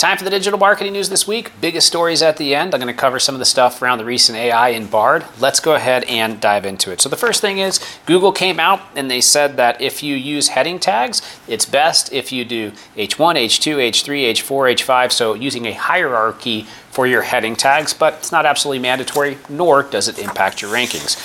Time for the digital marketing news this week. Biggest stories at the end. I'm going to cover some of the stuff around the recent AI in Bard. Let's go ahead and dive into it. So, the first thing is Google came out and they said that if you use heading tags, it's best if you do H1, H2, H3, H4, H5. So, using a hierarchy for your heading tags, but it's not absolutely mandatory, nor does it impact your rankings.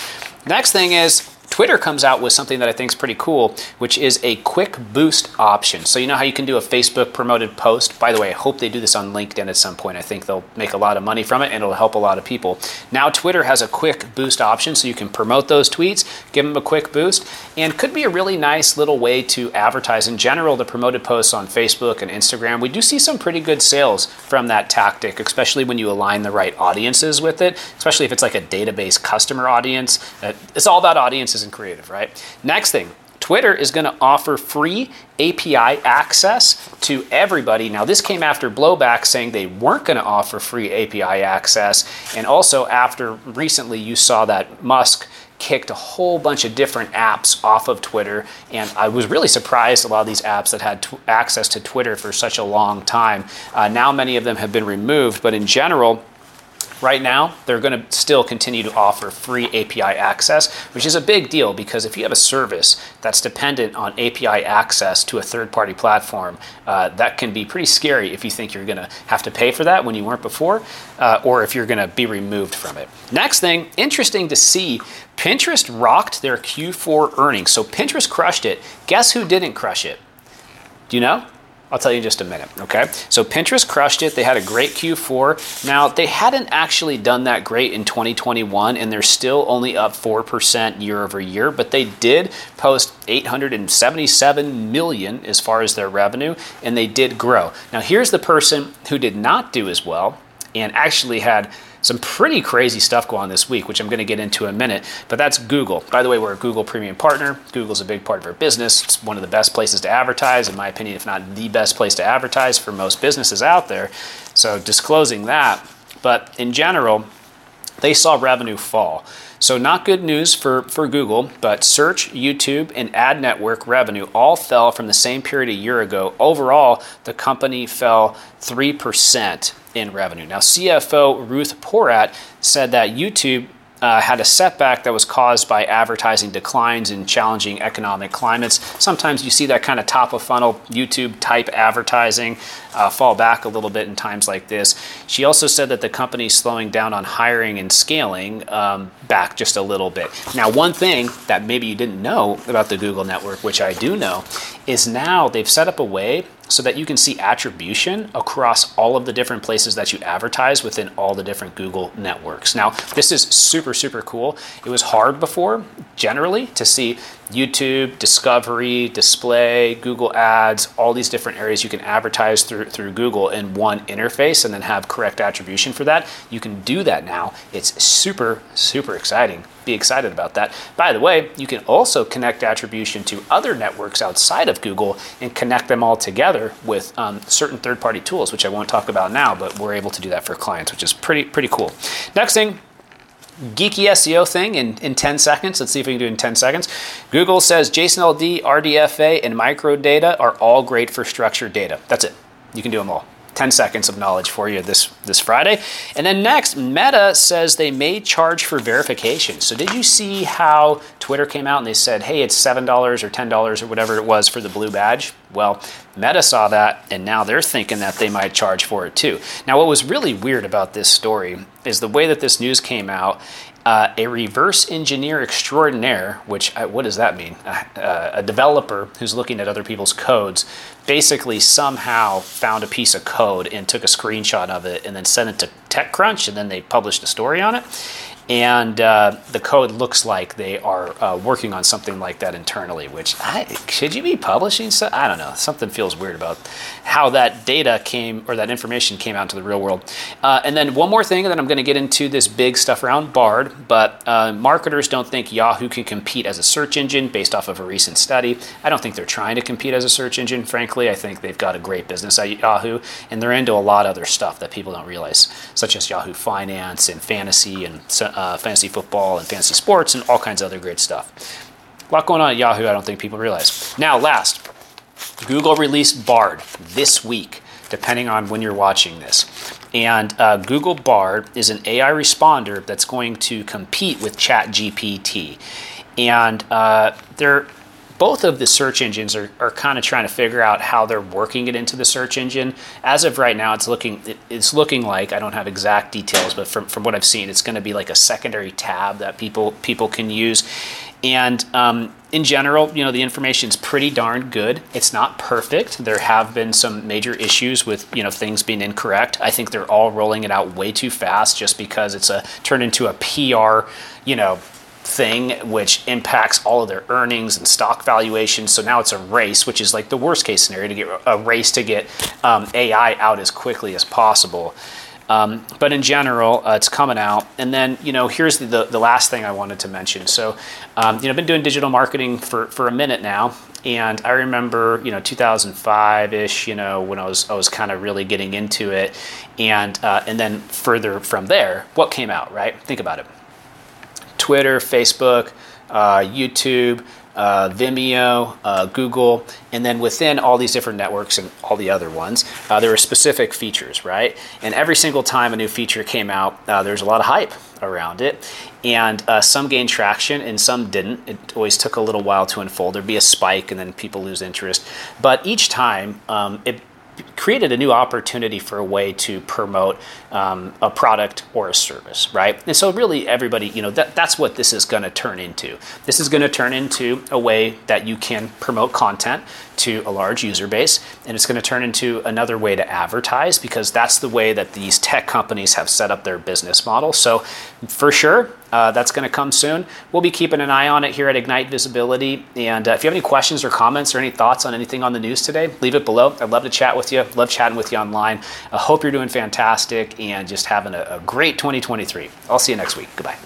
Next thing is Twitter comes out with something that I think is pretty cool, which is a quick boost option. So, you know how you can do a Facebook promoted post? By the way, I hope they do this on LinkedIn at some point. I think they'll make a lot of money from it and it'll help a lot of people. Now, Twitter has a quick boost option, so you can promote those tweets, give them a quick boost, and could be a really nice little way to advertise. In general, the promoted posts on Facebook and Instagram, we do see some pretty good sales from that tactic, especially when you align the right audiences with it, especially if it's like a database customer audience. Uh, it's all about audiences and creative, right? Next thing, Twitter is going to offer free API access to everybody. Now, this came after blowback saying they weren't going to offer free API access. And also, after recently you saw that Musk kicked a whole bunch of different apps off of Twitter. And I was really surprised a lot of these apps that had t- access to Twitter for such a long time. Uh, now, many of them have been removed. But in general, Right now, they're going to still continue to offer free API access, which is a big deal because if you have a service that's dependent on API access to a third party platform, uh, that can be pretty scary if you think you're going to have to pay for that when you weren't before, uh, or if you're going to be removed from it. Next thing, interesting to see Pinterest rocked their Q4 earnings. So Pinterest crushed it. Guess who didn't crush it? Do you know? I'll tell you in just a minute, okay? So Pinterest crushed it. They had a great Q4. Now, they hadn't actually done that great in 2021, and they're still only up 4% year over year, but they did post 877 million as far as their revenue, and they did grow. Now, here's the person who did not do as well and actually had some pretty crazy stuff going on this week, which I'm going to get into in a minute. But that's Google. By the way, we're a Google Premium partner. Google's a big part of our business. It's one of the best places to advertise, in my opinion, if not the best place to advertise for most businesses out there. So disclosing that. But in general, they saw revenue fall. So, not good news for, for Google, but search, YouTube, and ad network revenue all fell from the same period a year ago. Overall, the company fell 3% in revenue. Now, CFO Ruth Porat said that YouTube uh, had a setback that was caused by advertising declines in challenging economic climates. Sometimes you see that kind of top of funnel YouTube type advertising uh, fall back a little bit in times like this. She also said that the company's slowing down on hiring and scaling um, back just a little bit. Now, one thing that maybe you didn't know about the Google network, which I do know, is now they've set up a way so that you can see attribution across all of the different places that you advertise within all the different Google networks. Now, this is super, super cool. It was hard before, generally, to see YouTube, Discovery, Display, Google Ads, all these different areas you can advertise through, through Google in one interface and then have correct attribution for that. You can do that now. It's super, super exciting. Be excited about that. By the way, you can also connect attribution to other networks outside of Google and connect them all together with um, certain third party tools, which I won't talk about now, but we're able to do that for clients, which is pretty, pretty cool. Next thing, geeky SEO thing in, in 10 seconds. Let's see if we can do it in 10 seconds. Google says JSON LD, RDFA, and microdata are all great for structured data. That's it. You can do them all. 10 seconds of knowledge for you this, this Friday. And then next, Meta says they may charge for verification. So, did you see how Twitter came out and they said, hey, it's $7 or $10 or whatever it was for the blue badge? Well, Meta saw that and now they're thinking that they might charge for it too. Now, what was really weird about this story is the way that this news came out uh, a reverse engineer extraordinaire, which uh, what does that mean? Uh, a developer who's looking at other people's codes basically somehow found a piece of code and took a screenshot of it and then sent it to TechCrunch and then they published a story on it and uh, the code looks like they are uh, working on something like that internally. Which I, should you be publishing? So, I don't know. Something feels weird about how that data came or that information came out into the real world. Uh, and then one more thing, and then I'm going to get into this big stuff around Bard. But uh, marketers don't think Yahoo can compete as a search engine based off of a recent study. I don't think they're trying to compete as a search engine. Frankly, I think they've got a great business at Yahoo, and they're into a lot of other stuff that people don't realize, such as Yahoo Finance and fantasy and uh, fantasy football and fantasy sports and all kinds of other great stuff. A lot going on at Yahoo, I don't think people realize. Now, last, Google released Bard this week. depending on when you're watching this. And uh, Google Bard is an AI responder that's going to compete with ChatGPT. And uh, they're both of the search engines are, are kind of trying to figure out how they're working it into the search engine. As of right now, it's looking it, it's looking like I don't have exact details, but from, from what I've seen, it's going to be like a secondary tab that people people can use. And um, in general, you know, the information is pretty darn good. It's not perfect. There have been some major issues with, you know, things being incorrect. I think they're all rolling it out way too fast just because it's a turned into a PR, you know, thing which impacts all of their earnings and stock valuations. So now it's a race, which is like the worst case scenario to get a race to get um, AI out as quickly as possible. Um, but in general, uh, it's coming out. And then, you know, here's the, the, last thing I wanted to mention. So, um, you know, I've been doing digital marketing for, for a minute now. And I remember, you know, 2005-ish, you know, when I was I was kind of really getting into it, and uh, and then further from there, what came out, right? Think about it. Twitter, Facebook, uh, YouTube, uh, Vimeo, uh, Google, and then within all these different networks and all the other ones, uh, there were specific features, right? And every single time a new feature came out, uh, there's a lot of hype around it. And uh, some gained traction and some didn't. It always took a little while to unfold. There'd be a spike and then people lose interest. But each time, um, it created a new opportunity for a way to promote um, a product or a service, right? And so, really, everybody, you know, that, that's what this is going to turn into. This is going to turn into a way that you can promote content to a large user base, and it's going to turn into another way to advertise because that's the way that these tech companies have set up their business model. So, for sure, uh, that's going to come soon. We'll be keeping an eye on it here at Ignite Visibility. And uh, if you have any questions or comments or any thoughts on anything on the news today, leave it below. I'd love to chat with you. Love chatting with you online. I hope you're doing fantastic and just having a, a great 2023. I'll see you next week. Goodbye.